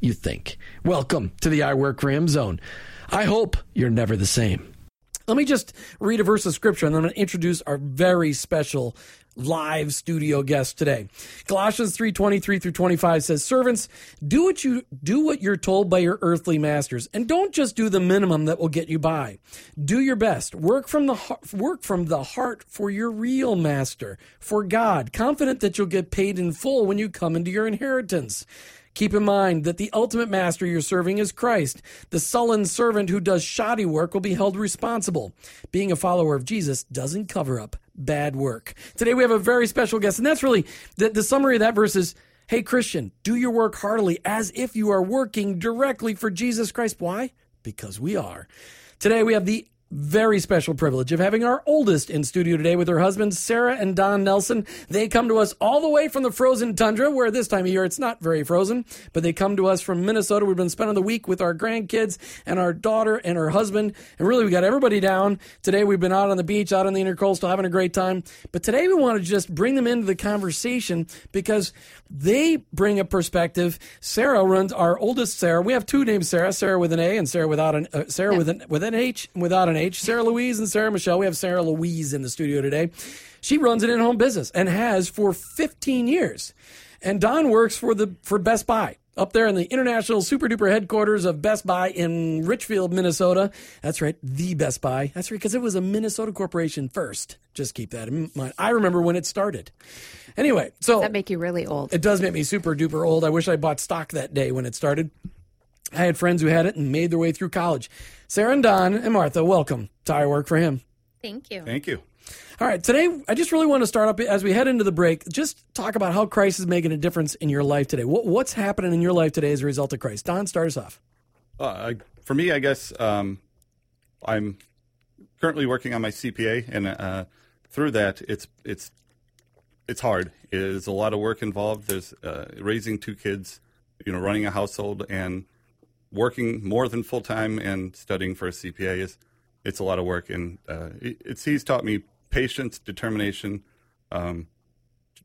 you think. Welcome to the I Work for Him zone. I hope you're never the same. Let me just read a verse of scripture and then I'm going to introduce our very special live studio guest today. Colossians 3:23 through 25 says, "Servants, do what you do what you're told by your earthly masters, and don't just do the minimum that will get you by. Do your best. Work from the work from the heart for your real master, for God, confident that you'll get paid in full when you come into your inheritance." Keep in mind that the ultimate master you're serving is Christ. The sullen servant who does shoddy work will be held responsible. Being a follower of Jesus doesn't cover up bad work. Today we have a very special guest, and that's really the, the summary of that verse is Hey, Christian, do your work heartily as if you are working directly for Jesus Christ. Why? Because we are. Today we have the very special privilege of having our oldest in studio today with her husbands, Sarah and Don Nelson. They come to us all the way from the frozen tundra, where this time of year it's not very frozen, but they come to us from Minnesota. We've been spending the week with our grandkids and our daughter and her husband. And really, we got everybody down. Today, we've been out on the beach, out on the intercoastal, having a great time. But today, we want to just bring them into the conversation because they bring a perspective. Sarah runs our oldest Sarah. We have two names Sarah, Sarah with an A and Sarah without an, uh, Sarah with an, with an H without an H. Sarah Louise and Sarah Michelle. We have Sarah Louise in the studio today. She runs an in-home business and has for 15 years. And Don works for the for Best Buy up there in the international super duper headquarters of Best Buy in Richfield, Minnesota. That's right, the Best Buy. That's right, because it was a Minnesota corporation first. Just keep that in mind. I remember when it started. Anyway, so does that make you really old. It does make me super duper old. I wish I bought stock that day when it started. I had friends who had it and made their way through college. Sarah and Don and Martha, welcome to I Work for Him. Thank you. Thank you. All right, today I just really want to start up as we head into the break. Just talk about how Christ is making a difference in your life today. What, what's happening in your life today as a result of Christ? Don, start us off. Uh, I, for me, I guess um, I'm currently working on my CPA, and uh, through that, it's it's it's hard. There's a lot of work involved. There's uh, raising two kids, you know, running a household, and working more than full time and studying for a CPA is it's a lot of work, and uh, it's he's taught me patience, determination, um,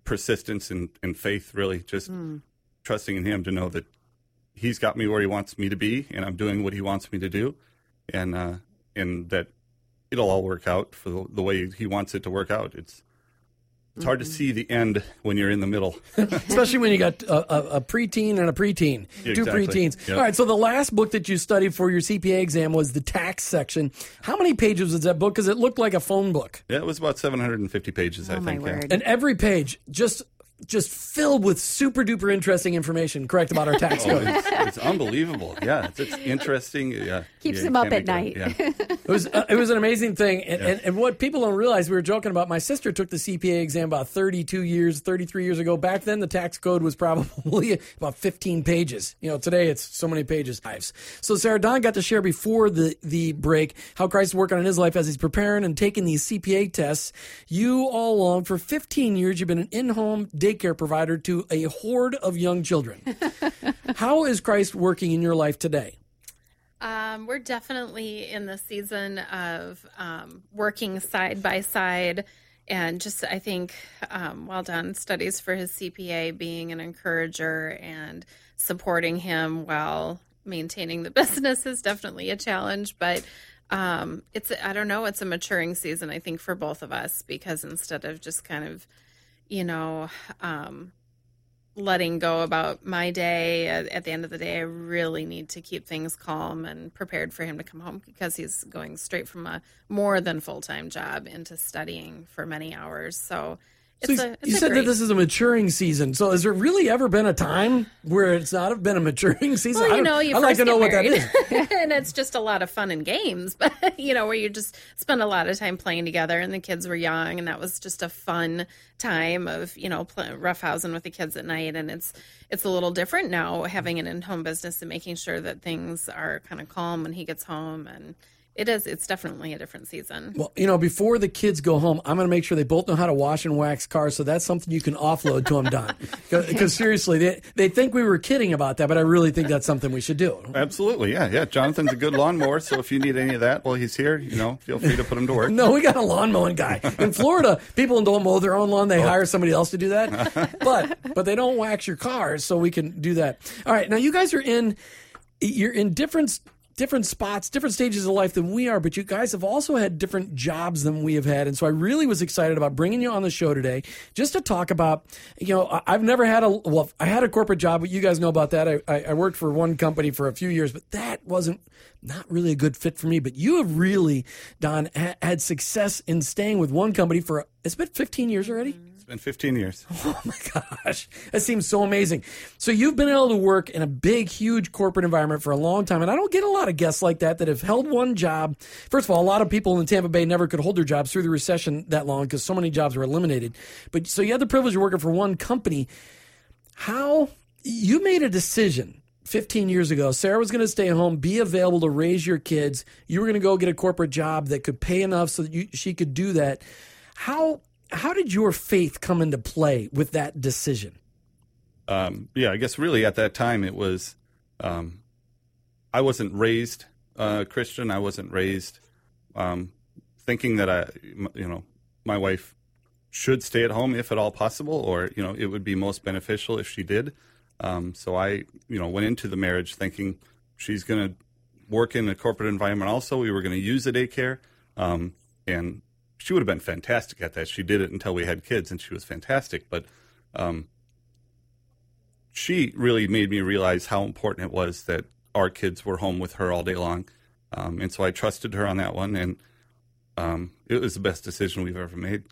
persistence, and, and faith. Really, just mm. trusting in him to know that he's got me where he wants me to be, and I'm doing what he wants me to do, and uh, and that it'll all work out for the, the way he wants it to work out. It's it's hard to mm-hmm. see the end when you're in the middle. Especially when you got a, a, a preteen and a preteen, two Exactly. preteens. Yep. All right, so the last book that you studied for your CPA exam was the tax section. How many pages was that book? Because it looked like a phone book. yeah, it was about 750 pages, I Oh, my think. yeah. word. And every page just just filled with super duper interesting information, correct, about our tax Oh, code. it's, it's unbelievable. Yeah, it's, it's interesting. Yeah, Keeps Yeah, him up at make it up. night. Yeah. It was uh, it was an amazing thing, and, and and what people don't realize, we were joking about. My sister took the CPA exam about thirty two years, thirty three years ago. Back then, the tax code was probably about fifteen pages. You know, today it's so many pages. So Sarah Don got to share before the the break how Christ is working on his life as he's preparing and taking these CPA tests. You all along for fifteen years, you've been an in home daycare provider to a horde of young children. how is Christ working in your life today? Um, we're definitely in the season of um, working side by side. And just, I think, um, well done studies for his CPA, being an encourager and supporting him while maintaining the business is definitely a challenge. But um, it's, I don't know, it's a maturing season, I think, for both of us because instead of just kind of, you know, um, letting go about my day. At, the end of the day i really need to keep things calm and prepared for him to come home because he's going straight from a more than full-time job into studying for many hours. So So a, you- it's you a said that this is a maturing season. So has there really ever been a time where it's not have been a maturing season? well, you know, you I'd like to know get what that is. and it's just a lot of fun and games, but you know, where you just spend a lot of time playing together, and the kids were young, and that was just a fun time of you know roughhousing with the kids at night. And it's it's a little different now having an in-home business and making sure that things are kind of calm when he gets home, and it is it's definitely a different season. Well, you know, before the kids go home, I'm going to make sure they both know how to wash and wax cars. So that's something you can offload to them, Don. Because seriously, they, they think we were kidding about that, but I really think that's something we should do. Absolutely, yeah, yeah. Jonathan's a good lawnmower, so if you need any of that while he's here, you know, feel free to put him to work. No, we got a lawn mowing guy. In Florida, people don't mow their own lawn; they oh. hire somebody else to do that. But but they don't wax your cars, so we can do that. All right, now you guys are in you're in different different spots, different stages of life than we are, but you guys have also had different jobs than we have had, and so I really was excited about bringing you on the show today just to talk about. You know, I've never had a well, I had a corporate job, but you guys know about that. I, I, worked for one company for a few years, but that wasn't not really a good fit for me. But you have really, Don, ha- had success in staying with one company for it's been 15 years already. It's been 15 years. Oh my gosh, that seems so amazing. So you've been able to work in a big, huge corporate environment for a long time, and I don't get a lot of guests like that that have held one job. First of all, a lot of people in Tampa Bay never could hold their jobs through the recession that long because so many jobs were eliminated. But so you had the privilege of working for one company. How you made a decision 15 years ago. Sarah was going to stay home, be available to raise your kids. You were going to go get a corporate job that could pay enough so that you, she could do that. How how did your faith come into play with that decision? um, yeah, I guess really at that time it was, um, I wasn't raised uh, Christian. I wasn't raised um, thinking that I, you know, my wife should stay at home if at all possible, or you know, it would be most beneficial if she did. Um, so I, you know, went into the marriage thinking she's going to work in a corporate environment. Also, we were going to use a daycare, um, and she would have been fantastic at that. She did it until we had kids, and she was fantastic. But um, she really made me realize how important it was that our kids were home with her all day long. Um, and so I trusted her on that one, and um, it was the best decision we've ever made.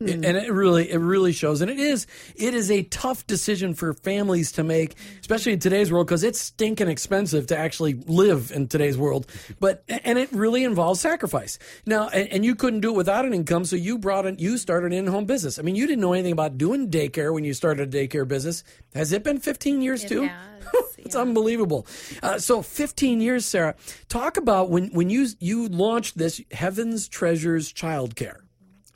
And it really, it really shows. And it is, it is a tough decision for families to make, especially in today's world, because it's stinking expensive to actually live in today's world. But and it really involves sacrifice. Now, and, and you couldn't do it without an income, so you brought in, you started an in-home business. I mean, you didn't know anything about doing daycare when you started a daycare business. Has it been 15 years too? has, it's yeah. unbelievable. Uh, so 15 years, Sarah. Talk about when when you you launched this Heaven's Treasures Childcare.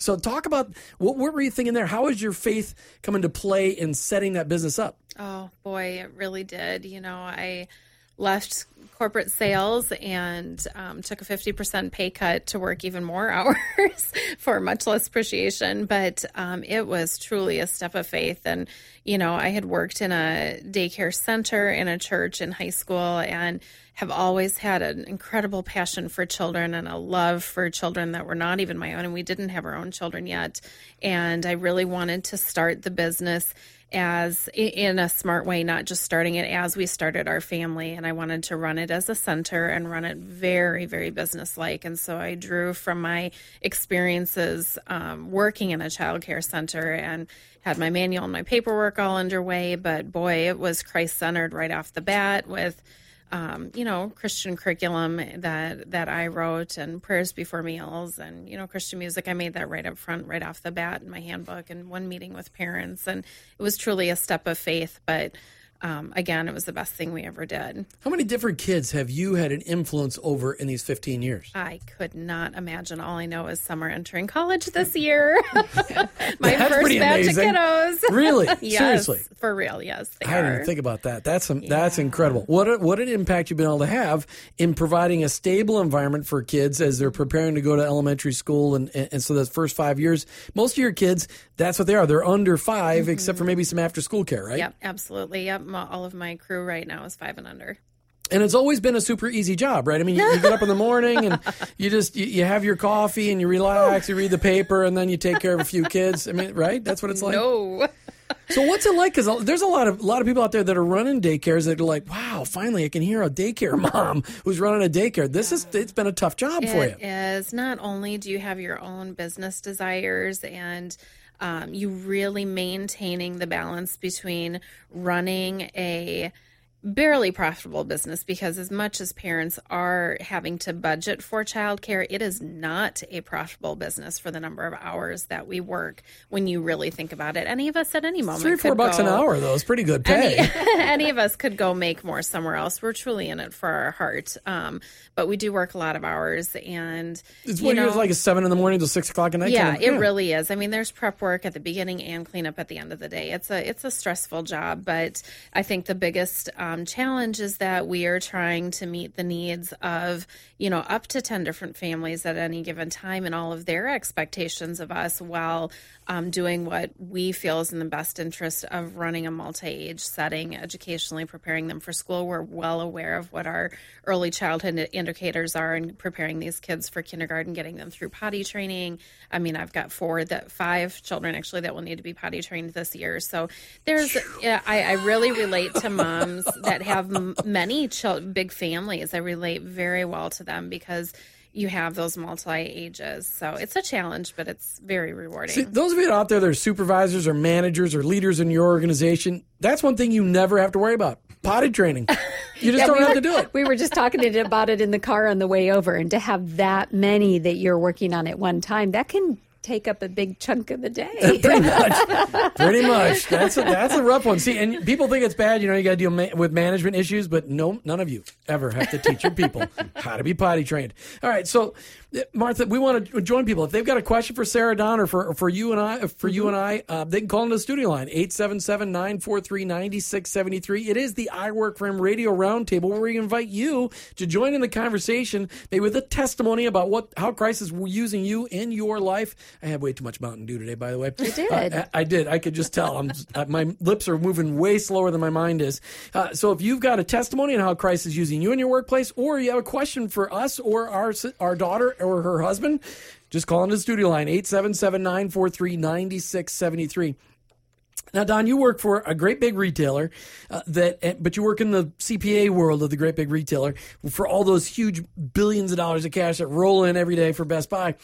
So talk about what, what were you thinking there? How has your faith come into play in setting that business up? Oh boy, it really did. You know, I left corporate sales and um, took a 50% pay cut to work even more hours for much less appreciation. But um, it was truly a step of faith. And, you know, I had worked in a daycare center in a church in high school and have always had an incredible passion for children and a love for children that were not even my own. And we didn't have our own children yet. And I really wanted to start the business as in a smart way, not just starting it as we started our family. And I wanted to run it as a center and run it very, very businesslike. And so I drew from my experiences um, working in a child care center and had my manual and my paperwork all underway. But boy, it was Christ centered right off the bat with um, you know, Christian curriculum that that I wrote and prayers before meals and you know Christian music. I made that right up front, right off the bat in my handbook and one meeting with parents, and it was truly a step of faith. But um, again, it was the best thing we ever did. How many different kids have you had an influence over in these 15 years? I could not imagine. All I know is some are entering college this year. My That's first batch amazing. of kiddos. Really? yes, Seriously? for real. Yes, they I didn't are. even think about that. That's some, that's incredible. What a, what an impact you've been able to have in providing a stable environment for kids as they're preparing to go to elementary school, and and, and so those first five years, most of your kids, that's what they are. They're under 5 except for maybe some after school care, right? Mm-hmm. Yep, absolutely. Yep, my, all of my crew right now is five and under. And it's always been a super easy job, right? I mean, you, you get up in the morning and you just you, you have your coffee and you relax, you read the paper, and then you take care of a few kids. I mean, right? That's what it's like. No. So what's it like? Because there's a lot of a lot of people out there that are running daycares that are like, wow, finally I can hear a daycare mom who's running a daycare. This is it's been a tough job for you. It is not only do you have your own business desires and um, you really maintaining the balance between running a barely profitable business because as much as parents are having to budget for childcare, it is not a profitable business for the number of hours that we work when you really think about it. Any of us at any moment Three or four bucks an hour though is pretty good pay. any, any of us could go make more somewhere else. We're truly in it for our heart. Um, but we do work a lot of hours and it's you know, like a seven in the morning to six o'clock at night. yeah, kind of- it really is. I mean, there's prep work at the beginning and cleanup at the end of the day. It's a it's a stressful job, but I think the biggest um, challenge is that we are trying to meet the needs of you know up to ten different families at any given time and all of their expectations of us while um, doing what we feel is in the best interest of running a multi-age setting, educationally preparing them for school. We're well aware of what our early childhood indicators are and preparing these kids for kindergarten, getting them through potty training. I mean, I've got four that five children actually that will need to be potty trained this year. So there's, yeah, I, I really relate to moms that have many chil- big families. I relate very well to them because you have those multi ages. So it's a challenge, but it's very rewarding. See, those of you out there that are supervisors or managers or leaders in your organization, that's one thing you never have to worry about. Potty training. You just Yeah, don't we have were- to do it. We were just talking about it in the car on the way over, and to have that many that you're working on at one time, that can take up a big chunk of the day. Pretty much. Pretty much. That's a, that's a rough one. See, and people think it's bad. You know, you got to deal ma- with management issues, but no, none of you ever have to teach your people how to be potty trained. All right, so Martha, we want to join people. If they've got a question for Sarah Don or for for you and I, for you and I, uh, they can call into the studio line 877-943-9673. It is the I Work for Him Radio Roundtable where we invite you to join in the conversation, maybe with a testimony about what how Christ is using you in your life. I had way too much Mountain Dew today, by the way. You did. I, I did. I could just tell. I'm uh, my lips are moving way slower than my mind is. Uh, so if you've got a testimony on how Christ is using you in your workplace, or you have a question for us or our our daughter or her husband, just call into the studio line 877-943-9673. Now, Don, you work for a great big retailer, uh, that, uh, but you work in the CPA world of the great big retailer for all those huge billions of dollars of cash that roll in every day for Best Buy.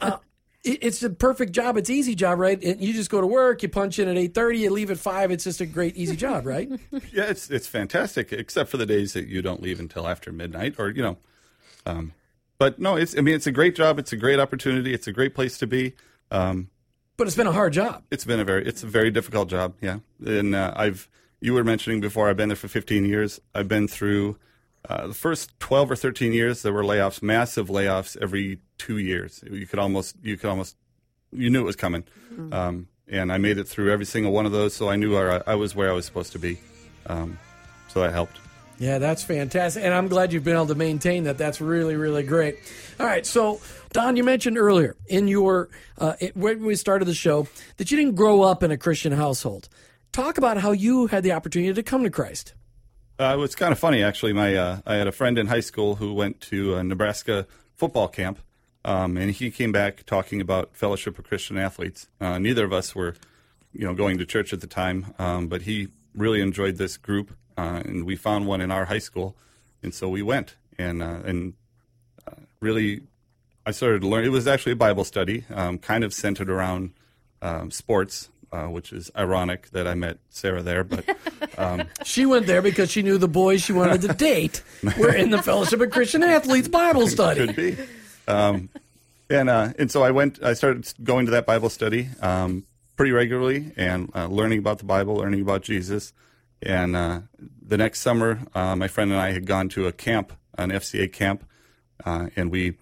Uh, it's a perfect job. It's easy job, right? You just go to work, you punch in at eight thirty, you leave at five. It's just a great, easy job, right? Yeah, it's it's fantastic, except for the days that you don't leave until after midnight, or you know. Um, but no, it's I mean it's a great job. It's a great opportunity. It's a great place to be. Um, but it's been a hard job. it's been a very it's a very difficult job. Yeah, and uh, I've you were mentioning before I've been there for 15 years. I've been through uh, the first 12 or 13 years. There were layoffs, massive layoffs every two years. You could almost you could almost you knew it was coming. Um, and I made it through every single one of those, so I knew where I, I was where I was supposed to be. Um, so that helped. Yeah, that's fantastic. And I'm glad you've been able to maintain that. That's really, really great. All right. So, Don, you mentioned earlier in your, uh, it, when we started the show, that you didn't grow up in a Christian household. Talk about how you had the opportunity to come to Christ. Uh, it was kind of funny, actually. My uh, I had a friend in high school who went to a Nebraska football camp, um, and he came back talking about Fellowship of Christian Athletes. Uh, neither of us were, you know, going to church at the time, um, but he really enjoyed this group, uh, and we found one in our high school, and so we went, and uh, and uh, really, I started to learn. It was actually a Bible study, um, kind of centered around um, sports. Uh, which is ironic that I met Sarah there, but um, She went there because she knew the boys she wanted to date were in the Fellowship of Christian Athletes Bible study. could be. Um, and uh, and so I went. I started going to that Bible study um, pretty regularly and uh, learning about the Bible, learning about Jesus. And uh, the next summer, uh, my friend and I had gone to a camp, an FCA camp, uh, and we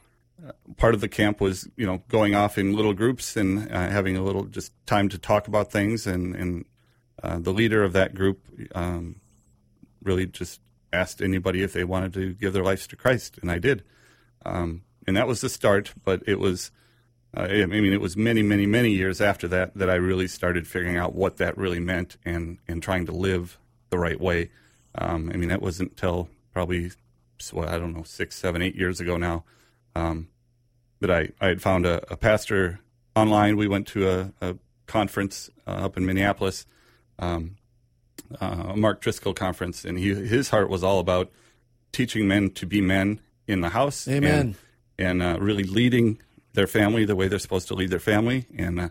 uh, part of the camp was you know going off in little groups and uh, having a little just time to talk about things. And and uh, the leader of that group um, really just asked anybody if they wanted to give their lives to Christ, and I did. Um, and that was the start, but it was, uh, I mean, it was many, many, many years after that that I really started figuring out what that really meant and, and trying to live the right way. Um, I mean, that wasn't until probably, well, I don't know, six, seven, eight years ago now um, that I, I had found a, a pastor online. We went to a, a conference uh, up in Minneapolis, um, uh, a Mark Driscoll conference, and he, his heart was all about teaching men to be men in the house. Amen. And, and uh, really leading their family the way they're supposed to lead their family. And uh,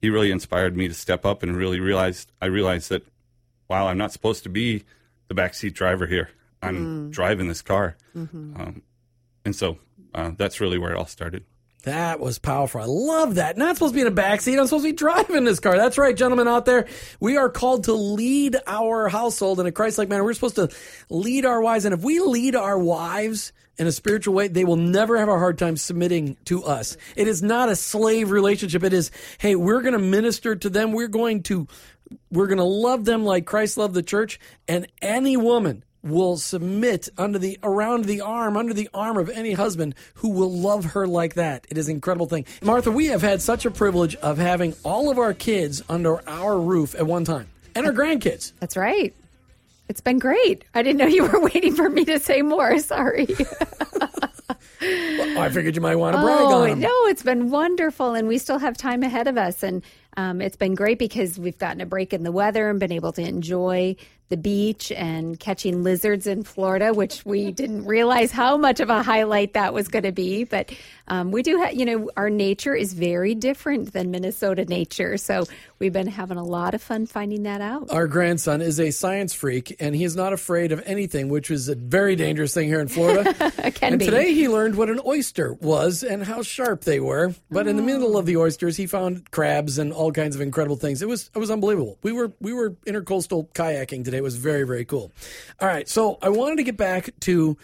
he really inspired me to step up and really realized I realized that, wow, I'm not supposed to be the backseat driver here. I'm driving this car. Um, and so uh, that's really where it all started. That was powerful. I love that. Not supposed to be in a backseat. I'm supposed to be driving this car. That's right, gentlemen out there. We are called to lead our household in a Christ-like manner. We're supposed to lead our wives, and if we lead our wives in a spiritual way, they will never have a hard time submitting to us. It is not a slave relationship. It is, hey, we're going to minister to them. We're going to we're going to love them like Christ loved the church, and any woman will submit under the around the arm under the arm of any husband who will love her like that it is an incredible thing martha we have had such a privilege of having all of our kids under our roof at one time and our grandkids That's right. It's been great. I didn't know you were waiting for me to say more. Sorry. i figured you might want to brag oh, on them no, it's been wonderful. And we still have time ahead of us. And um, it's been great because we've gotten a break in the weather and been able to enjoy the beach and catching lizards in Florida, which we didn't realize how much of a highlight that was going to be. But um, we do have, you know, our nature is very different than Minnesota nature. So we've been having a lot of fun finding that out. our grandson is a science freak and he is not afraid of anything which is a very dangerous thing here in florida Can and be. today he learned what an oyster was and how sharp they were. But in the middle of the oysters, he found crabs and all kinds of incredible things. It was it was unbelievable. We were we were intercoastal kayaking today. It was very very cool. All right, so I wanted to get back to.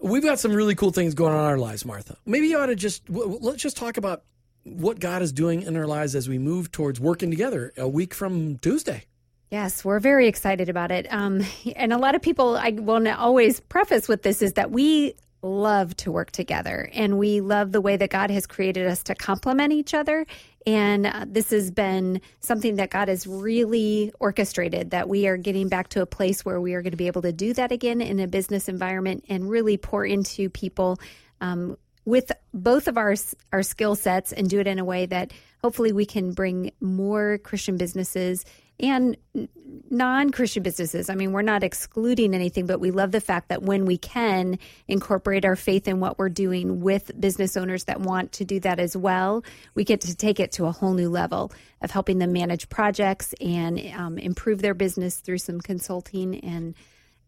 We've got some really cool things going on in our lives, Martha. Maybe you ought to just let's just talk about what God is doing in our lives as we move towards working together a week from Tuesday. Yes, we're very excited about it. Um, and a lot of people, I will always preface with this, is that we love to work together and we love the way that God has created us to complement each other. And uh, this has been something that God has really orchestrated that we are getting back to a place where we are going to be able to do that again in a business environment and really pour into people um, with both of our our skill sets and do it in a way that hopefully we can bring more Christian businesses and non Christian businesses. I mean, we're not excluding anything, but we love the fact that when we can incorporate our faith in what we're doing with business owners that want to do that as well, we get to take it to a whole new level of helping them manage projects and um, improve their business through some consulting and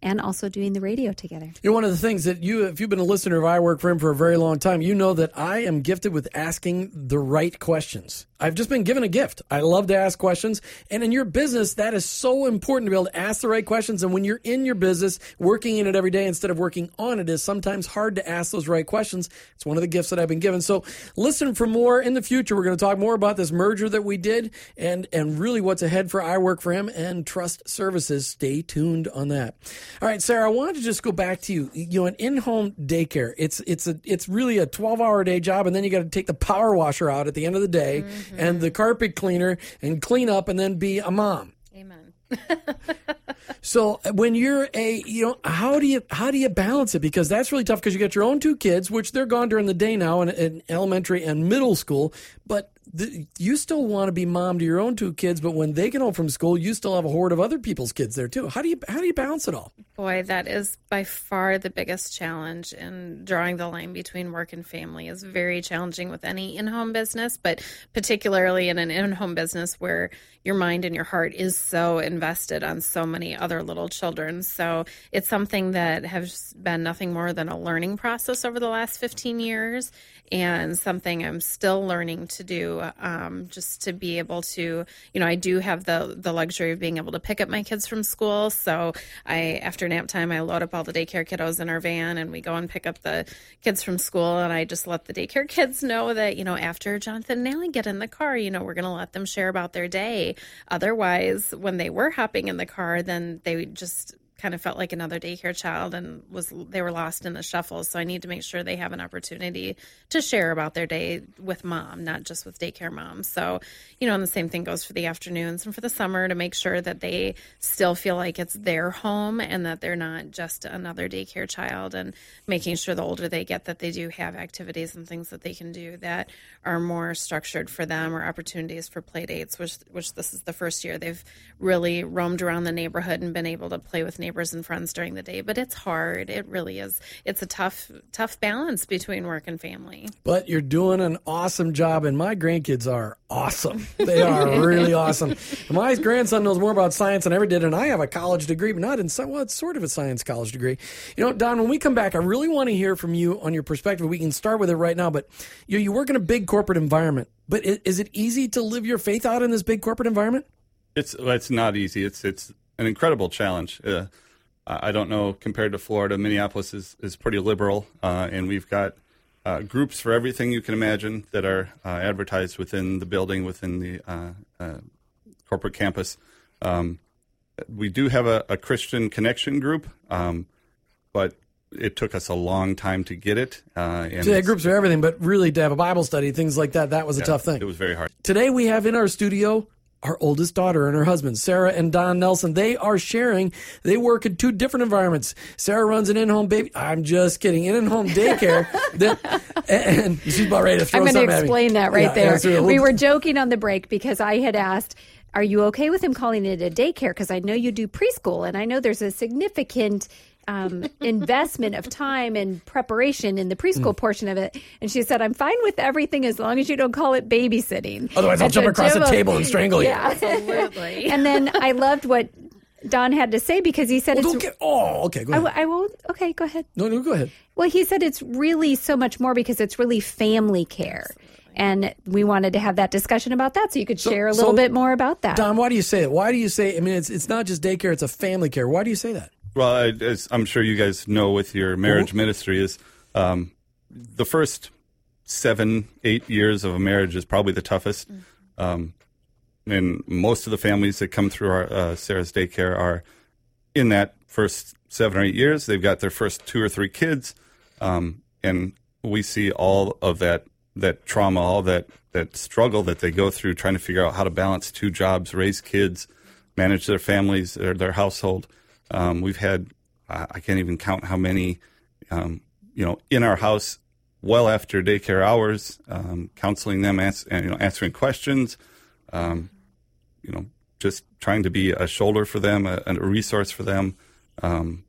and also doing the radio together. You know, one of the things that you, if you've been a listener of I Work for Him for a very long time, you know that I am gifted with asking the right questions. I've just been given a gift. I love to ask questions. And in your business, that is so important to be able to ask the right questions. And when you're in your business, working in it every day instead of working on it is sometimes hard to ask those right questions. It's one of the gifts that I've been given. So listen for more in the future. We're going to talk more about this merger that we did and, and really what's ahead for I Work for Him and Trust Services. Stay tuned on that. All right, Sarah, I wanted to just go back to you. You know, an in-home daycare. It's it's a it's really a 12-hour day job and then you got to take the power washer out at the end of the day mm-hmm. and the carpet cleaner and clean up and then be a mom. Amen. So uh, when you're a, you know, how do you how do you balance it? Because that's really tough because you got your own two kids, which they're gone during the day now in, in elementary and middle school, but the, you still want to be mom to your own two kids. But when they get home from school, you still have a horde of other people's kids there too. How do you how do you balance it all? Boy, that is by far the biggest challenge and drawing the line between work and family is very challenging with any in-home business, but particularly in an in-home business where your mind and your heart is so invested on so many other little children. So it's something that has been nothing more than a learning process over the last 15 years and something I'm still learning to do um, just to be able to, you know, I do have the the luxury of being able to pick up my kids from school. So I, after nap time, I load up all the daycare kiddos in our van and we go and pick up the kids from school. And I just let the daycare kids know that, you know, after Jonathan and Allie get in the car, you know, we're going to let them share about their day. Otherwise, when they were hopping in the car, then they would just kind of felt like another daycare child and was they were lost in the shuffle. So i need to make sure they have an opportunity to share about their day with mom not just with daycare mom. So you know and the same thing goes for the afternoons and for the summer to make sure that they still feel like it's their home and that they're not just another daycare child and making sure the older they get that they do have activities and things that they can do that are more structured for them or opportunities for play dates which which this is the first year they've really roamed around the neighborhood and been able to play with neighbors and friends during the day but it's hard it really is it's a tough tough balance between work and family But you're doing an awesome job, and my grandkids are awesome. They are really awesome. My grandson knows more about science than I ever did, and I have a college degree, but not in science. Well, it's sort of a science college degree. You know, Don, when we come back, I really want to hear from you on your perspective. We can start with it right now, but you, you work in a big corporate environment. But is it easy to live your faith out in this big corporate environment? It's it's not easy. It's it's an incredible challenge. Uh, I don't know compared to Florida, Minneapolis is is pretty liberal, uh, and we've got uh, groups for everything you can imagine that are uh, advertised within the building, within the uh, uh, corporate campus. Um, we do have a, a Christian connection group, um, but it took us a long time to get it. Uh, and So, yeah, groups for everything, but really to have a Bible study, things like that, that was a tough thing. It was very hard. Today we have in our studio our oldest daughter and her husband, Sarah and Don Nelson. They are sharing. They work in two different environments. Sarah runs an in-home baby. I'm just kidding. An in-home daycare. that, and she's about ready to throw I'm going to explain that right Yeah, there. we were joking on the break because I had asked, "Are you okay with him calling it a daycare?" Because I know you do preschool, and I know there's a significant um, investment of time and preparation in the preschool Mm. portion of it. And she said, "I'm fine with everything as long as you don't call it babysitting." Otherwise, I'll And jump so across the table and strangle you. Yeah. absolutely and then I loved what Don had to say because he said Well, it's. don't get. Oh, okay. Go I, ahead. w- I won't. Okay, go ahead. no, no, go ahead. Well, he said it's really so much more because it's really family care. And we wanted to have that discussion about that so you could share a so- little bit more about that. Don, why do you say it? Why do you say? I mean, it's it's not just daycare; it's a family care. Why do you say that? Well, as I'm sure you guys know with your marriage ministry is um, the first seven, eight years of a marriage is probably the toughest. Um, and most of the families that come through our uh, Sarah's daycare are in that first seven or eight years. They've got their first two or three kids, um, and we see all of that that trauma, all that that struggle that they go through trying to figure out how to balance two jobs, raise kids, manage their families, their, their household. Um, we've had I can't even count how many, um, you know, in our house well after daycare hours, um, counseling them, ans- and, you know, answering questions, um, you know, just trying to be a shoulder for them, a, a resource for them, um,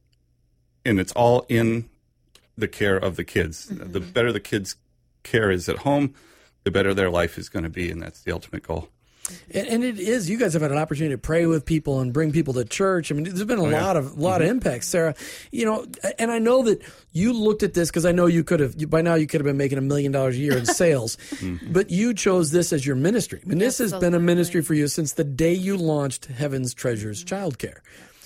and it's all in the care of the kids. The better the kids' care is at home, the better their life is going to be, and that's the ultimate goal. And, and it is. You guys have had an opportunity to pray with people and bring people to church. I mean, there's been a oh, lot of lot of mm-hmm. impacts, Sarah. You know, and I know that you looked at this because I know you could have by now. You could have been making a million dollars a year in sales, mm-hmm. but you chose this as your ministry. I mean, this has been a ministry for you since the day you launched Heaven's Treasures mm-hmm. Childcare.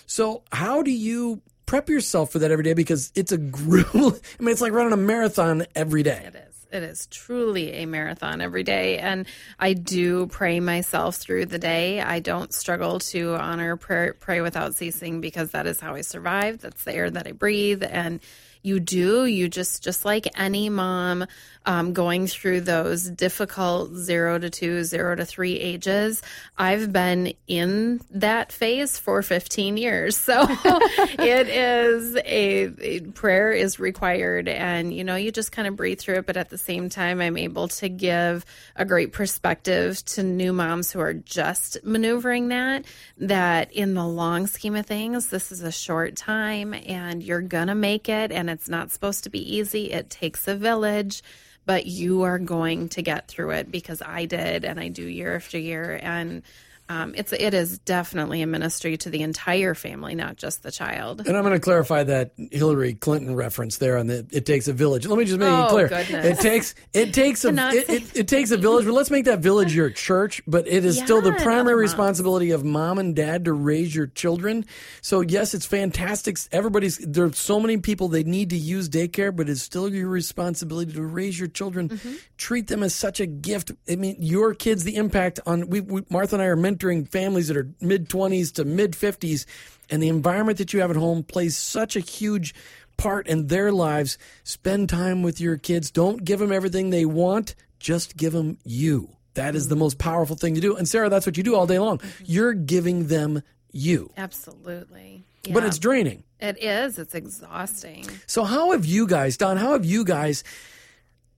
So, how do you prep yourself for that every day? Because it's a grueling. I mean, it's like running a marathon every day. It is. It is truly a marathon every day, and I do pray myself through the day. I don't struggle to honor prayer, pray without ceasing because that is how I survive. That's the air that I breathe, and you do you just just like any mom um, going through those difficult zero to two zero to three ages i've been in that phase for 15 years. So it is a, a, prayer is required and you know you just kind of breathe through it but at the same time i'm able to give a great perspective to new moms who are just maneuvering that that in the long scheme of things this is a short time and you're gonna make it and it's not supposed to be easy. It takes a village, but you are going to get through it because I did and I do year after year. And um, it's it is definitely a ministry to the entire family, not just the child. And I'm going to clarify that Hillary Clinton reference there on the "it takes a village." Let me just make oh, it clear: goodness. it takes it takes a it, it, it, takes a village. But let's make that village your church. But it is yeah, still the primary responsibility of mom and dad to raise your children. So yes, it's fantastic. Everybody's there's so many people they need to use daycare, but it's still your responsibility to raise your children. Mm-hmm. Treat them as such a gift. I mean, your kids, the impact on we, we Martha and I are mentoring families that are mid 20s to mid 50s, and the environment that you have at home plays such a huge part in their lives. Spend time with your kids. Don't give them everything they want, just give them you. That is the most powerful thing to do. And Sarah, that's what you do all day long. Mm-hmm. You're giving them you. Absolutely. Yeah. But it's draining. It is. It's exhausting. So, how have you guys, Don, how have you guys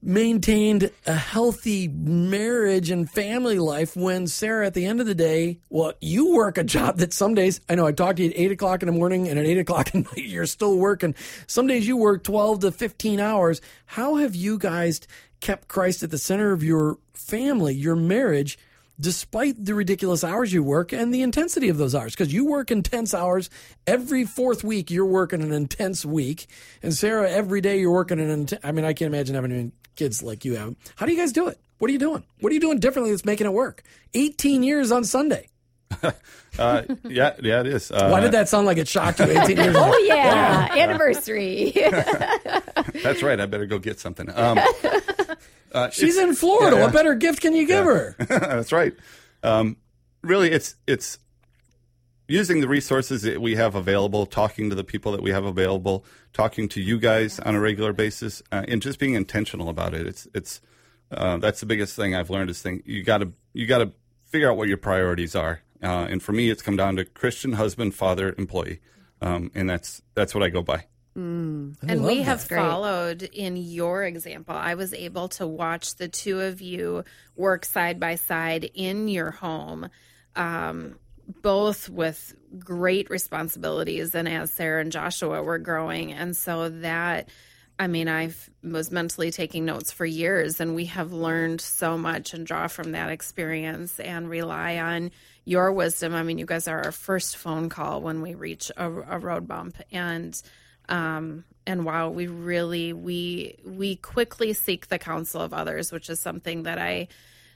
maintained a healthy marriage and family life when Sarah, at the end of the day, well, you work a job that some days, I know I talk to you at eight o'clock in the morning and at eight o'clock at night, you're still working. Some days you work 12 to 15 hours. How have you guys kept Christ at the center of your family, your marriage? despite the ridiculous hours you work and the intensity of those hours. Because you work intense hours every fourth week, you're working an intense week. And Sarah, every day you're working an intense. I mean, I can't imagine having kids like you have. How do you guys do it? What are you doing? What are you doing differently that's making it work? 18 years on Sunday. uh, yeah, yeah, it is. Uh, Why did that sound like it shocked you? 18 years. oh yeah, anniversary. That's right. I better go get something. Um, uh, She's in Florida. Yeah, what better gift can you give yeah. her? That's right. Um, really, it's it's using the resources that we have available, talking to the people that we have available, talking to you guys on a regular basis, uh, and just being intentional about it. It's it's uh, that's the biggest thing I've learned is thing you got to you got to figure out what your priorities are. Uh, and for me, it's come down to Christian husband, father, employee, um, and that's that's what I go by. Mm, and we have followed in your example. I was able to watch the two of you work side by side in your home. Um, both with great responsibilities and as Sarah and Joshua were growing. And so that, I mean, I was mentally taking notes for years and we have learned so much and draw from that experience and rely on your wisdom. I mean, you guys are our first phone call when we reach a, a road bump. And, um, and wow, we really, we, we quickly seek the counsel of others, which is something that I,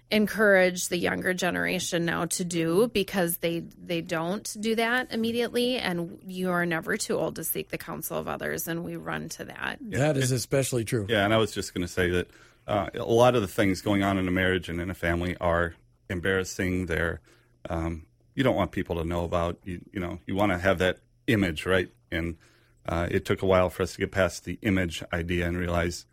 encourage the younger generation now to do because they they don't do that immediately. And you are never too old to seek the counsel of others and we run to that. That is especially true. Yeah and i was just going to say that uh, a lot of the things going on in a marriage and in a family are embarrassing. They're um, you don't want people to know about you you know you want to have that image right? And uh, it took a while for us to get past the image idea and realize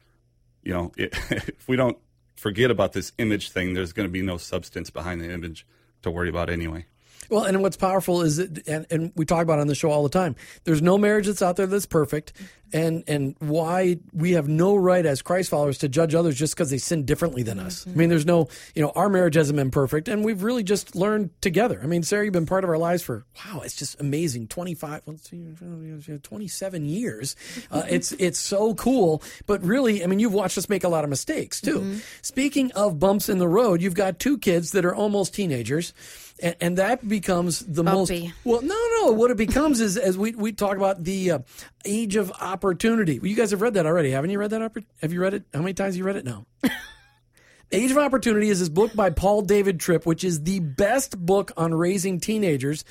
you know it, if we don't forget about this image thing, there's going to be no substance behind the image to worry about anyway. Well, and what's powerful is that, and, and we talk about on the show all the time. There's no marriage that's out there that's perfect, and and why we have no right as Christ followers to judge others just because they sin differently than us. Mm-hmm. I mean, there's no, you know, our marriage hasn't been perfect, and we've really just learned together. I mean, Sarah, you've been part of our lives for wow, it's just amazing. 25, 27 years. Uh, it's it's so cool, but really, I mean, you've watched us make a lot of mistakes too. Mm-hmm. Speaking of bumps in the road, you've got two kids that are almost teenagers and, and that becomes the Bumpy. most well no no what it becomes is as we, we talk about the uh, age of opportunity well, you guys have read that already haven't you read that have you read it how many times have you read it now Age of Opportunity is this book by Paul David Tripp, which is the best book on raising teenagers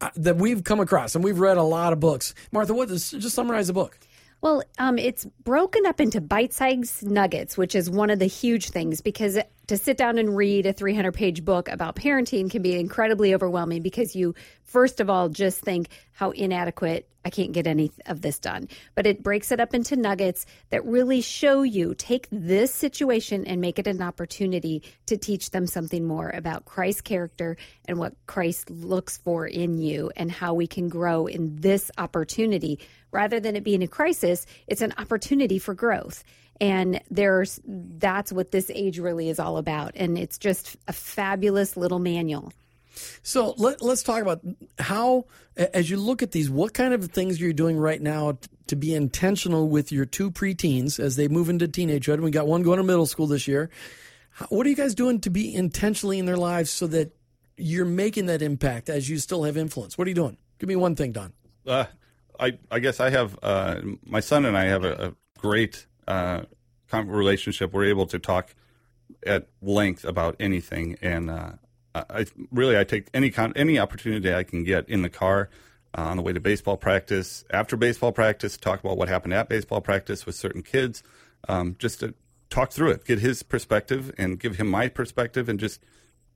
uh, that we've come across, and we've read a lot of books. Martha, what? Just summarize the book. Well, um, it's broken up into bite sized nuggets, which is one of the huge things because to sit down and read a 300 page book about parenting can be incredibly overwhelming because you, first of all, just think how inadequate I can't get any of this done. But it breaks it up into nuggets that really show you take this situation and make it an opportunity to teach them something more about Christ's character and what Christ looks for in you and how we can grow in this opportunity rather than it being a crisis, it's an opportunity for growth. And there's that's what this age really is all about. And it's just a fabulous little manual. So let, us talk about how, as you look at these, what kind of things are you're doing right now to be intentional with your two preteens as they move into teenagehood. We got one going to middle school this year. What are you guys doing to be intentionally in their lives so that you're making that impact as you still have influence? What are you doing? Give me one thing, Don. Uh, I, I guess I have uh, my son and I have a, a great uh, relationship. We're able to talk at length about anything, and uh, I really I take any con- any opportunity I can get in the car uh, on the way to baseball practice, after baseball practice, talk about what happened at baseball practice with certain kids, um, just to talk through it, get his perspective, and give him my perspective, and just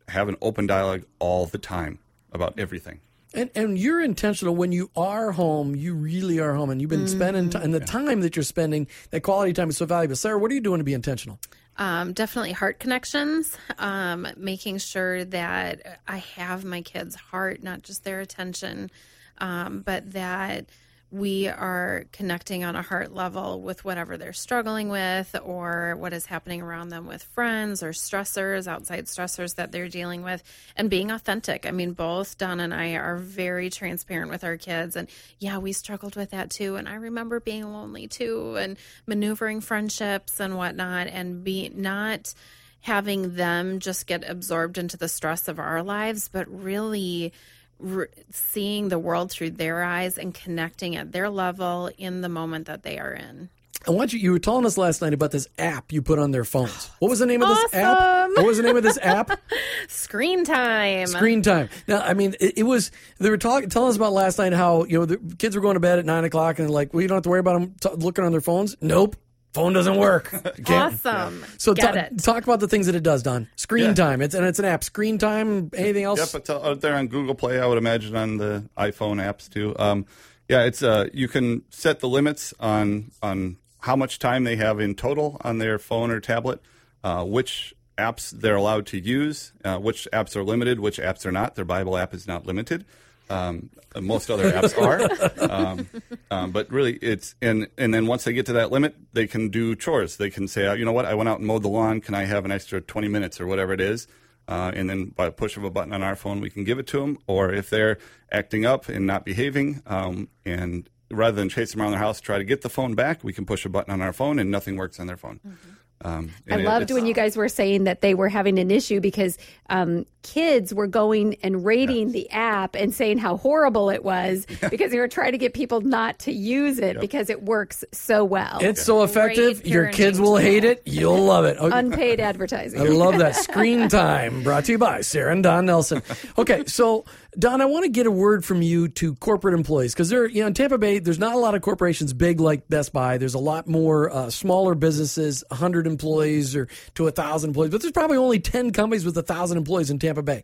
have an open dialogue all the time about everything. And and you're intentional when you are home. You really are home, and you've been mm-hmm. spending time. And the yeah. time that you're spending, that quality time is so valuable. Sara, what are you doing to be intentional? Um, definitely heart connections. Um, making sure that I have my kids' heart, not just their attention, um, but that we are connecting on a heart level with whatever they're struggling with or what is happening around them with friends or stressors, outside stressors that they're dealing with, and being authentic. I mean, both Don and I are very transparent with our kids. And yeah, we struggled with that too. And I remember being lonely too and maneuvering friendships and whatnot and be not having them just get absorbed into the stress of our lives, but really re- seeing the world through their eyes and connecting at their level in the moment that they are in. I want you. You were telling us last night about this app you put on their phones. What was the name of this app? What was the name of this app? Screen time. Screen time. Now, I mean, it, it, was. They were talking, telling us about last night how you know the kids were going to bed at nine o'clock and like, well, you don't have to worry about them t- looking on their phones. Nope phone doesn't work. awesome. So ta- talk about the things that it does, Don. Screen yeah. time. It's and it's an app. Screen time. Anything else? Yep, it's out there on Google Play. I would imagine on the iPhone apps too. Um, yeah, it's uh, you can set the limits on on how much time they have in total on their phone or tablet, uh, which apps they're allowed to use, uh, which apps are limited, which apps are not. Their Bible app is not limited. Um, most other apps are, um, um, but really it's and and then once they get to that limit, they can do chores. They can say, you know what, I went out and mowed the lawn. Can I have an extra twenty minutes or whatever it is? Uh, and then by a push of a button on our phone, we can give it to them. Or if they're acting up and not behaving, um, and rather than chase them around their house, to try to get the phone back, we can push a button on our phone, and nothing works on their phone. Mm-hmm. Um, I loved when you guys were saying that they were having an issue because um, kids were going and rating yes. the app and saying how horrible it was because they were trying to get people not to use it yep. because it works so well. It's so effective. Your kids will hate it. You'll love it. Okay. Unpaid advertising. I love that. Screen time brought to you by Sara and Don Nelson. Okay, so Don, I want to get a word from you to corporate employees because there, you know, in Tampa Bay, there's not a lot of corporations big like Best Buy. There's a lot more uh, smaller businesses, 100 employees or to a thousand employees, but there's probably only 10 companies with a thousand employees in Tampa Bay.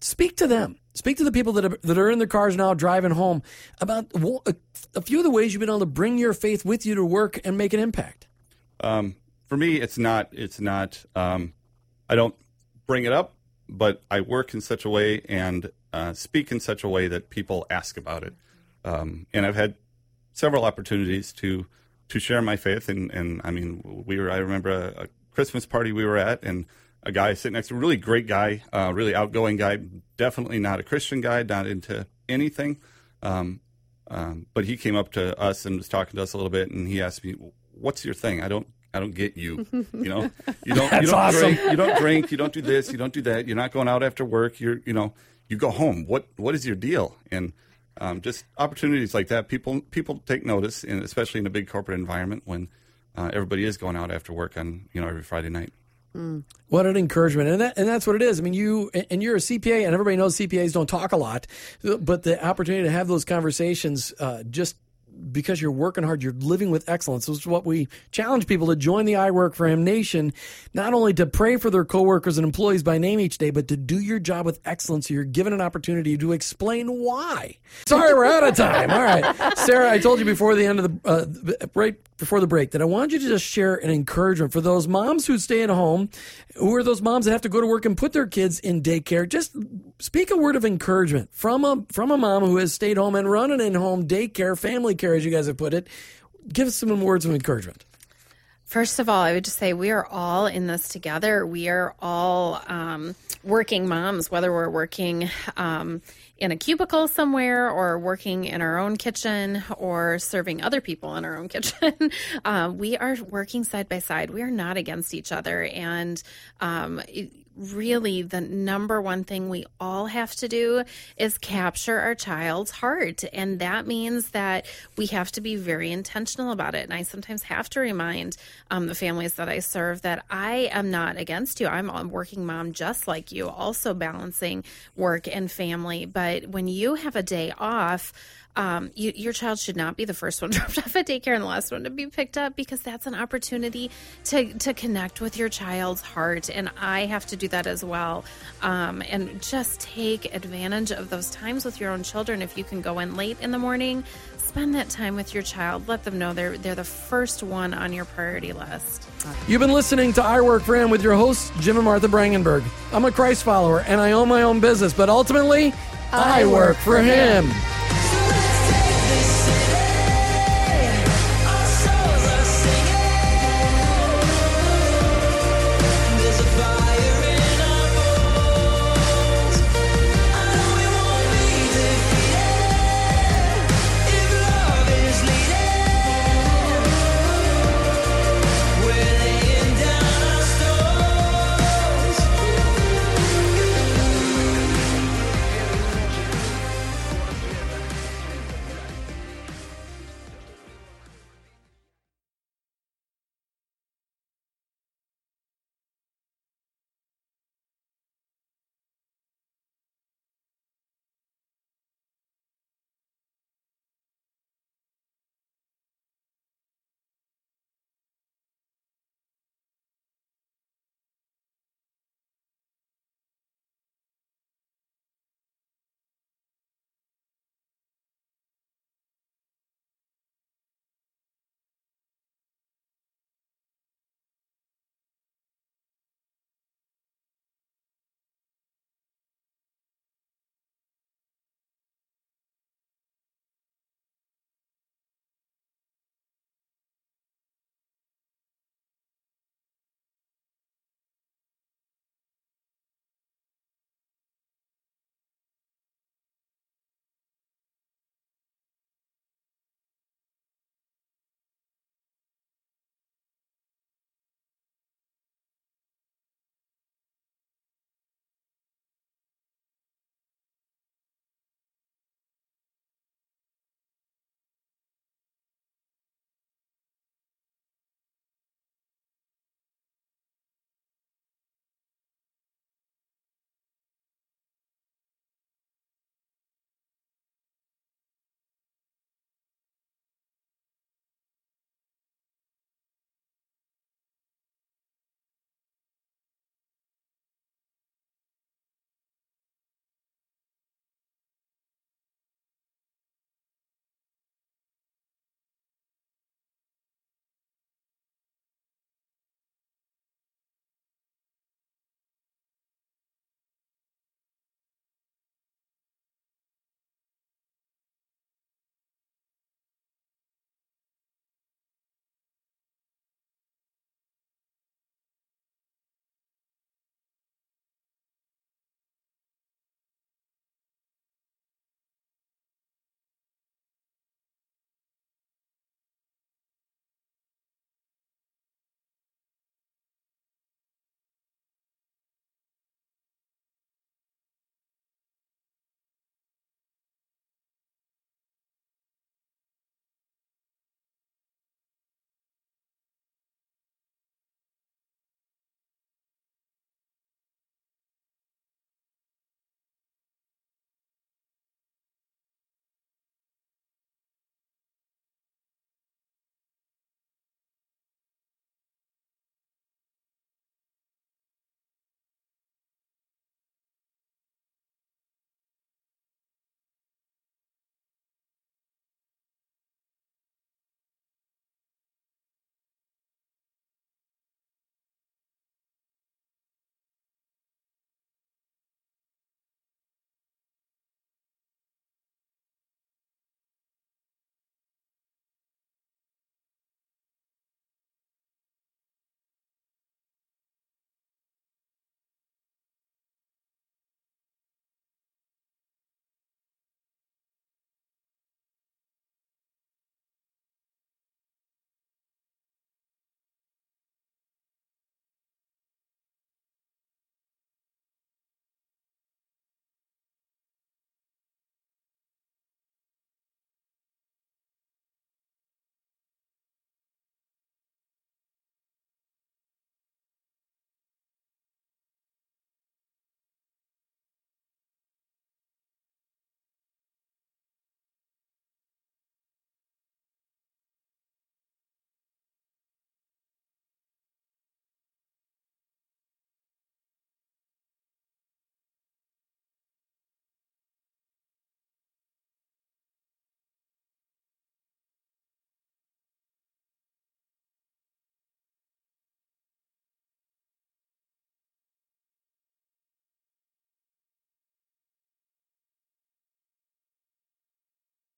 Speak to them. Speak to the people that are, that are in their cars now driving home about a few of the ways you've been able to bring your faith with you to work and make an impact. Um, for me, it's not. It's not. Um, I don't bring it up, but I work in such a way and uh, speak in such a way that people ask about it. Um, and I've had several opportunities to to share my faith. And, and I mean, we were I remember a, a, Christmas party we were at, and a guy sitting next to a really great guy, uh, really outgoing guy, definitely not a Christian guy, not into anything. Um, um, but he came up to us and was talking to us a little bit, and he asked me, "What's your thing? I don't I don't get you. You know, you don't you don't awesome. drink, you don't drink, you don't do this, you don't do that. You're not going out after work. You're you know, you go home. What what is your deal? And um, just opportunities like that. People people take notice, and especially in a big corporate environment when uh, everybody is going out after work on you know every Friday night. Mm. What an encouragement, and that, and that's what it is. I mean, you and you're a CPA, and everybody knows CPAs don't talk a lot, but the opportunity to have those conversations uh, just because you're working hard, you're living with excellence. This is what we challenge people to join the I Work for Him Nation, not only to pray for their coworkers and employees by name each day, but to do your job with excellence. So you're given an opportunity to explain why. Sorry, we're out of time. All right, Sara, I told you before the end of the uh, right before the break that I wanted you to just share an encouragement for those moms who stay at home, who are those moms that have to go to work and put their kids in daycare. Just speak a word of encouragement from a from a mom who has stayed home and run an in-home daycare, family care, as you guys have put it. Give us some words of encouragement. First of all, I would just say we are all in this together. We are all um, working moms, whether we're working um, in a cubicle somewhere or working in our own kitchen or serving other people in our own kitchen. uh, we are working side by side. We are not against each other. And um, it, really the number one thing we all have to do is capture our child's heart. And that means that we have to be very intentional about it. And I sometimes have to remind um, the families that I serve that I am not against you. I'm a working mom just like you, also balancing work and family. But when you have a day off, um, you, your child should not be the first one dropped off at daycare and the last one to be picked up because that's an opportunity to to connect with your child's heart, and I have to do that as well. Um, and just take advantage of those times with your own children. If you can go in late in the morning, spend that time with your child. Let them know they're they're the first one on your priority list. You've been listening to I Work for Him with your hosts Jim and Martha Brangenberg. I'm a Christ follower and I own my own business, but ultimately, I, I work, work for him. him.